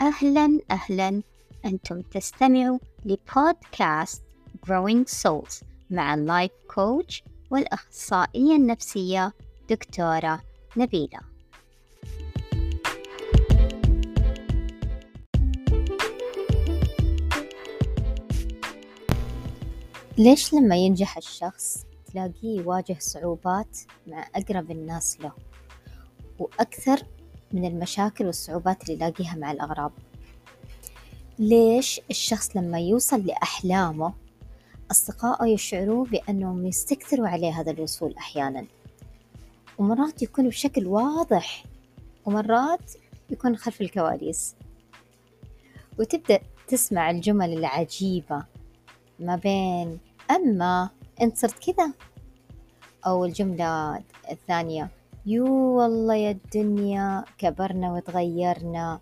أهلا أهلا. أنتم تستمعوا لبودكاست Growing Souls مع اللايف كوتش والأخصائية النفسية دكتورة نبيلة. ليش لما ينجح الشخص تلاقيه يواجه صعوبات مع أقرب الناس له؟ وأكثر من المشاكل والصعوبات اللي يلاقيها مع الأغراب. ليش الشخص لما يوصل لأحلامه أصدقائه يشعرون بأنهم يستكثروا عليه هذا الوصول أحيانا؟ ومرات يكون بشكل واضح ومرات يكون خلف الكواليس. وتبدأ تسمع الجمل العجيبة ما بين أما أنت صرت كذا أو الجملة الثانية يو والله يا الدنيا كبرنا وتغيرنا.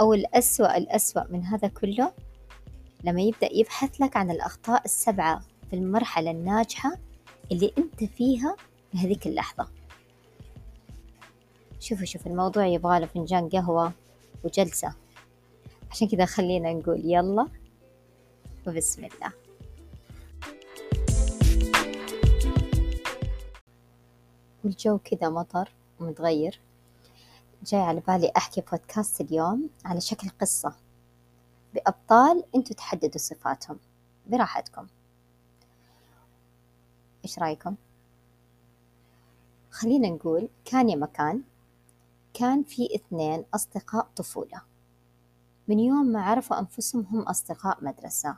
أو الأسوأ الأسوأ من هذا كله لما يبدأ يبحث لك عن الأخطاء السبعة في المرحلة الناجحة اللي أنت فيها في هذيك اللحظة. شوفوا شوف الموضوع يبغاله فنجان قهوة وجلسة. عشان كذا خلينا نقول يلا وبسم الله. والجو كذا مطر ومتغير. جاي على بالي أحكي بودكاست اليوم على شكل قصة. بأبطال أنتوا تحددوا صفاتهم. براحتكم. إيش رأيكم؟ خلينا نقول كان يا مكان كان في اثنين أصدقاء طفولة. من يوم ما عرفوا أنفسهم هم أصدقاء مدرسة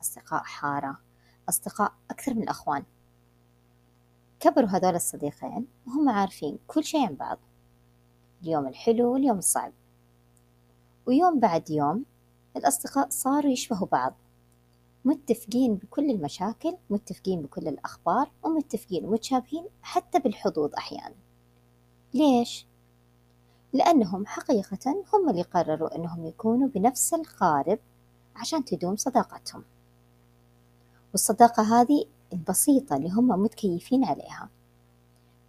أصدقاء حارة أصدقاء أكثر من الأخوان كبروا هذول الصديقين وهم عارفين كل شيء عن بعض. اليوم الحلو واليوم الصعب. ويوم بعد يوم الأصدقاء صاروا يشبهوا بعض. متفقين بكل المشاكل متفقين بكل الأخبار ومتفقين ومتشابهين حتى بالحظوظ أحيانا. ليش؟ لأنهم حقيقة هم اللي قرروا أنهم يكونوا بنفس القارب عشان تدوم صداقتهم. والصداقة هذه البسيطة اللي هم متكيفين عليها.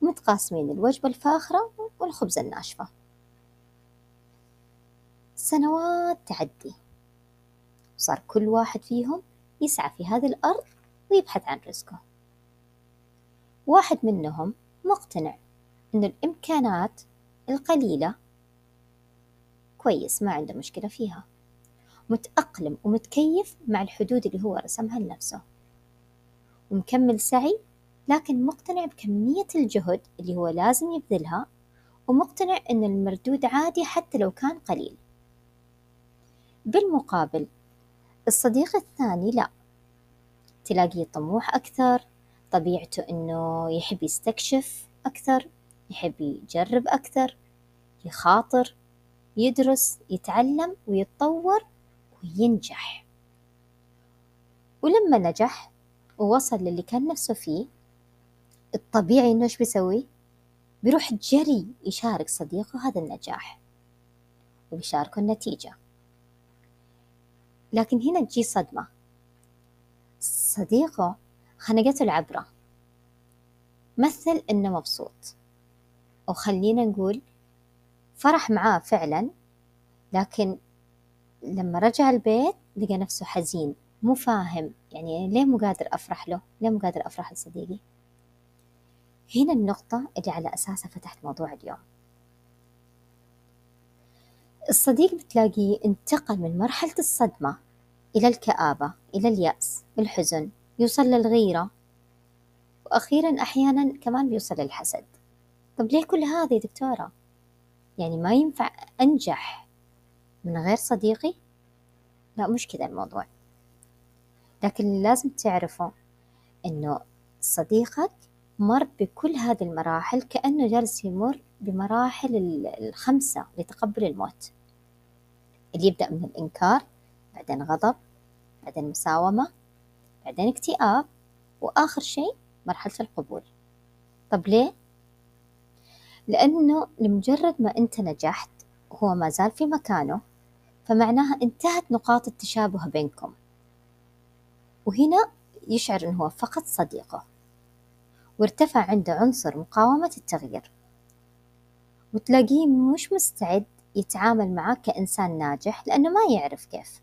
متقاسمين الوجبة الفاخرة والخبز الناشفة. سنوات تعدي. وصار كل واحد فيهم يسعى في هذه الأرض ويبحث عن رزقه. واحد منهم مقتنع أن الإمكانات القليلة كويس ما عنده مشكلة فيها. متأقلم ومتكيف مع الحدود اللي هو رسمها لنفسه. ومكمل سعي لكن مقتنع بكمية الجهد اللي هو لازم يبذلها ومقتنع أن المردود عادي حتى لو كان قليل. بالمقابل الصديق الثاني لا. تلاقيه طموح أكثر طبيعته أنه يحب يستكشف أكثر يحب يجرب أكثر يخاطر يدرس يتعلم ويتطور وينجح. ولما نجح ووصل للي كان نفسه فيه الطبيعي إنه إيش بيسوي؟ بيروح جري يشارك صديقه هذا النجاح وبيشاركه النتيجة. لكن هنا تجي صدمة. صديقه خنقته العبرة. مثل إنه مبسوط. أو خلينا نقول فرح معاه فعلا لكن لما رجع البيت لقى نفسه حزين. مو فاهم. يعني ليه مو قادر أفرح له؟ ليه مو قادر أفرح لصديقي؟ هنا النقطة اللي على أساسها فتحت موضوع اليوم. الصديق بتلاقيه انتقل من مرحلة الصدمة إلى الكآبة إلى اليأس الحزن يوصل للغيرة وأخيرا أحيانا كمان بيوصل للحسد. طب ليه كل هذا يا دكتورة؟ يعني ما ينفع أنجح من غير صديقي؟ لا مش كذا الموضوع. لكن لازم تعرفوا إنه صديقك مر بكل هذه المراحل كأنه جالس يمر بمراحل الخمسة لتقبل الموت. اللي يبدأ من الإنكار بعدين غضب بعدين مساومة بعدين اكتئاب وآخر شيء مرحلة القبول. طب ليه؟ لأنه لمجرد ما أنت نجحت وهو ما زال في مكانه فمعناها انتهت نقاط التشابه بينكم. وهنا يشعر أنه هو فقط صديقه وارتفع عنده عنصر مقاومة التغيير. وتلاقيه مش مستعد يتعامل معك كإنسان ناجح لأنه ما يعرف كيف.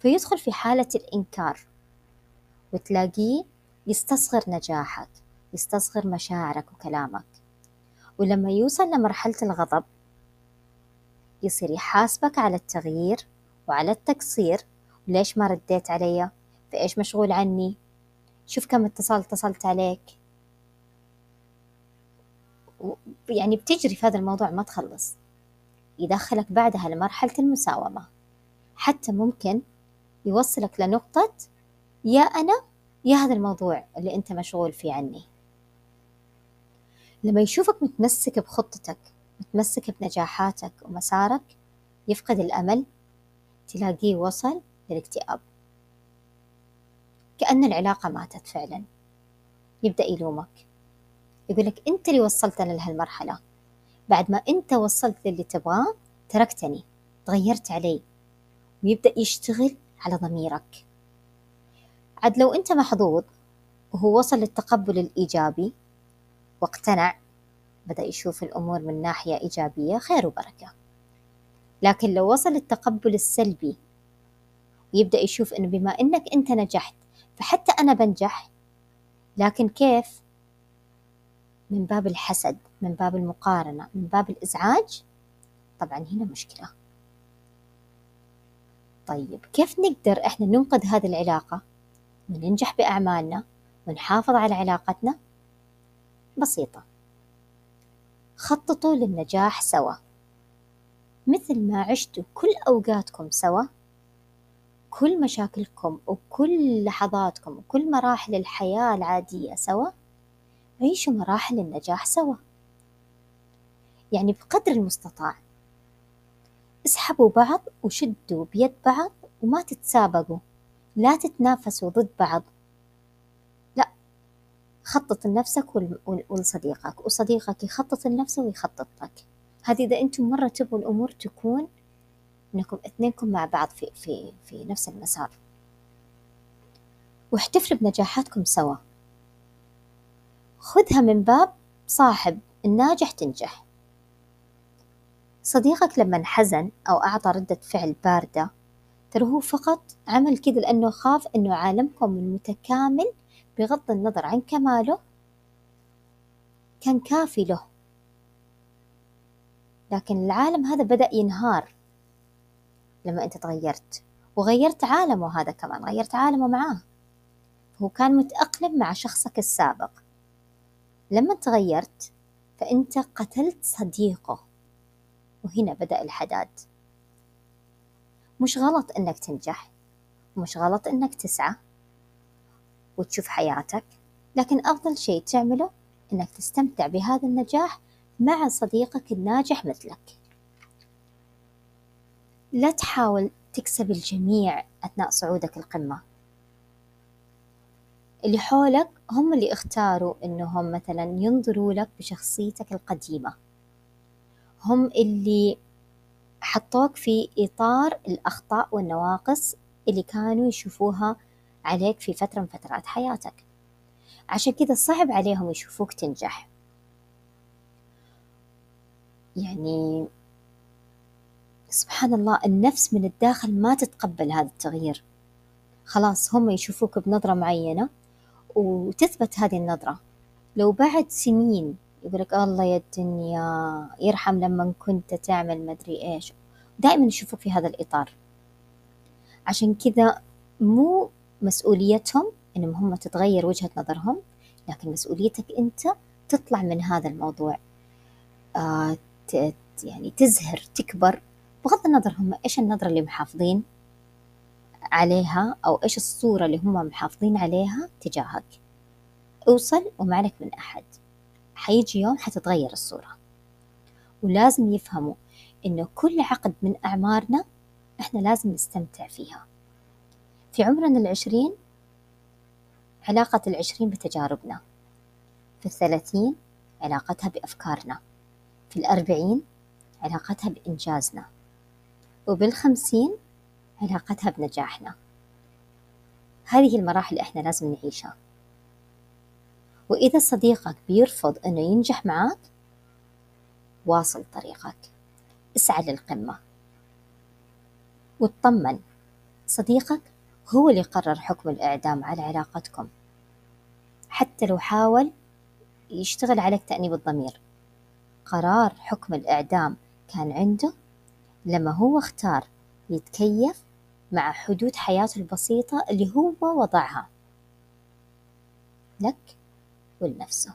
فيدخل في حالة الإنكار وتلاقيه يستصغر نجاحك يستصغر مشاعرك وكلامك. ولما يوصل لمرحلة الغضب يصير يحاسبك على التغيير وعلى التقصير وليش ما رديت علي؟ في إيش مشغول عني؟ شوف كم اتصال اتصلت عليك. يعني بتجري في هذا الموضوع ما تخلص. يدخلك بعدها لمرحلة المساومة. حتى ممكن يوصلك لنقطة يا أنا يا هذا الموضوع اللي أنت مشغول فيه عني. لما يشوفك متمسك بخطتك متمسك بنجاحاتك ومسارك يفقد الأمل تلاقيه وصل للاكتئاب. كأن العلاقة ماتت فعلا. يبدأ يلومك. يقولك أنت اللي وصلتنا لهالمرحلة. بعد ما أنت وصلت للي تبغاه تركتني. تغيرت علي. ويبدأ يشتغل على ضميرك. عاد لو أنت محظوظ وهو وصل للتقبل الإيجابي واقتنع بدأ يشوف الأمور من ناحية إيجابية خير وبركة. لكن لو وصل للتقبل السلبي ويبدأ يشوف إنه بما إنك أنت نجحت فحتى أنا بنجح لكن كيف؟ من باب الحسد من باب المقارنة من باب الإزعاج؟ طبعا هنا مشكلة. طيب كيف نقدر إحنا ننقذ هذه العلاقة؟ وننجح بأعمالنا ونحافظ على علاقتنا؟ بسيطة. خططوا للنجاح سوا. مثل ما عشتوا كل أوقاتكم سوا كل مشاكلكم وكل لحظاتكم وكل مراحل الحياة العادية سوا عيشوا مراحل النجاح سوا. يعني بقدر المستطاع. اسحبوا بعض وشدوا بيد بعض وما تتسابقوا. لا تتنافسوا ضد بعض. لا خطط لنفسك ولصديقك وصديقك يخطط لنفسه ويخطط لك. هذه إذا أنتم مرة تبغوا الأمور تكون إنكم اثنينكم مع بعض في في في نفس المسار. واحتفلوا بنجاحاتكم سوا. خذها من باب صاحب الناجح تنجح. صديقك لما انحزن أو أعطى ردة فعل باردة ترى هو فقط عمل كذا لأنه خاف إنه عالمكم المتكامل بغض النظر عن كماله. كان كافي له. لكن العالم هذا بدأ ينهار. لما أنت تغيرت. وغيرت عالمه هذا كمان غيرت عالمه معاه. هو كان متأقلم مع شخصك السابق. لما تغيرت فأنت قتلت صديقه. وهنا بدأ الحداد. مش غلط إنك تنجح. مش غلط إنك تسعى. وتشوف حياتك. لكن أفضل شيء تعمله إنك تستمتع بهذا النجاح مع صديقك الناجح مثلك. لا تحاول تكسب الجميع أثناء صعودك القمة. اللي حولك هم اللي اختاروا إنهم مثلا ينظروا لك بشخصيتك القديمة. هم اللي حطوك في إطار الأخطاء والنواقص اللي كانوا يشوفوها عليك في فترة من فترات حياتك. عشان كذا صعب عليهم يشوفوك تنجح. يعني سبحان الله النفس من الداخل ما تتقبل هذا التغيير. خلاص هم يشوفوك بنظرة معينة وتثبت هذه النظرة. لو بعد سنين يقولك الله يا الدنيا يرحم لما كنت تعمل مدري إيش دائما يشوفوك في هذا الإطار. عشان كذا مو مسؤوليتهم إنهم هم تتغير وجهة نظرهم لكن مسؤوليتك أنت تطلع من هذا الموضوع. آه يعني تزهر تكبر بغض النظر هم إيش النظرة اللي محافظين عليها أو إيش الصورة اللي هم محافظين عليها تجاهك. أوصل وما عليك من أحد. حيجي يوم حتتغير الصورة. ولازم يفهموا إنه كل عقد من أعمارنا إحنا لازم نستمتع فيها. في عمرنا العشرين علاقة العشرين بتجاربنا. في الثلاثين علاقتها بأفكارنا. في الأربعين علاقتها بإنجازنا. وبالخمسين علاقتها بنجاحنا. هذه المراحل إحنا لازم نعيشها. وإذا صديقك بيرفض إنه ينجح معاك واصل طريقك. اسعى للقمة. واطمن صديقك هو اللي قرر حكم الإعدام على علاقتكم. حتى لو حاول يشتغل عليك تأنيب الضمير. قرار حكم الإعدام كان عنده لما هو اختار يتكيف مع حدود حياته البسيطة اللي هو وضعها. لك ولنفسه.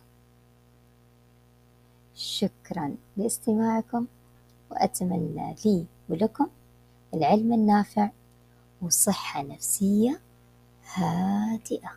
شكرا لاستماعكم وأتمنى لي ولكم العلم النافع وصحة نفسية هادئة.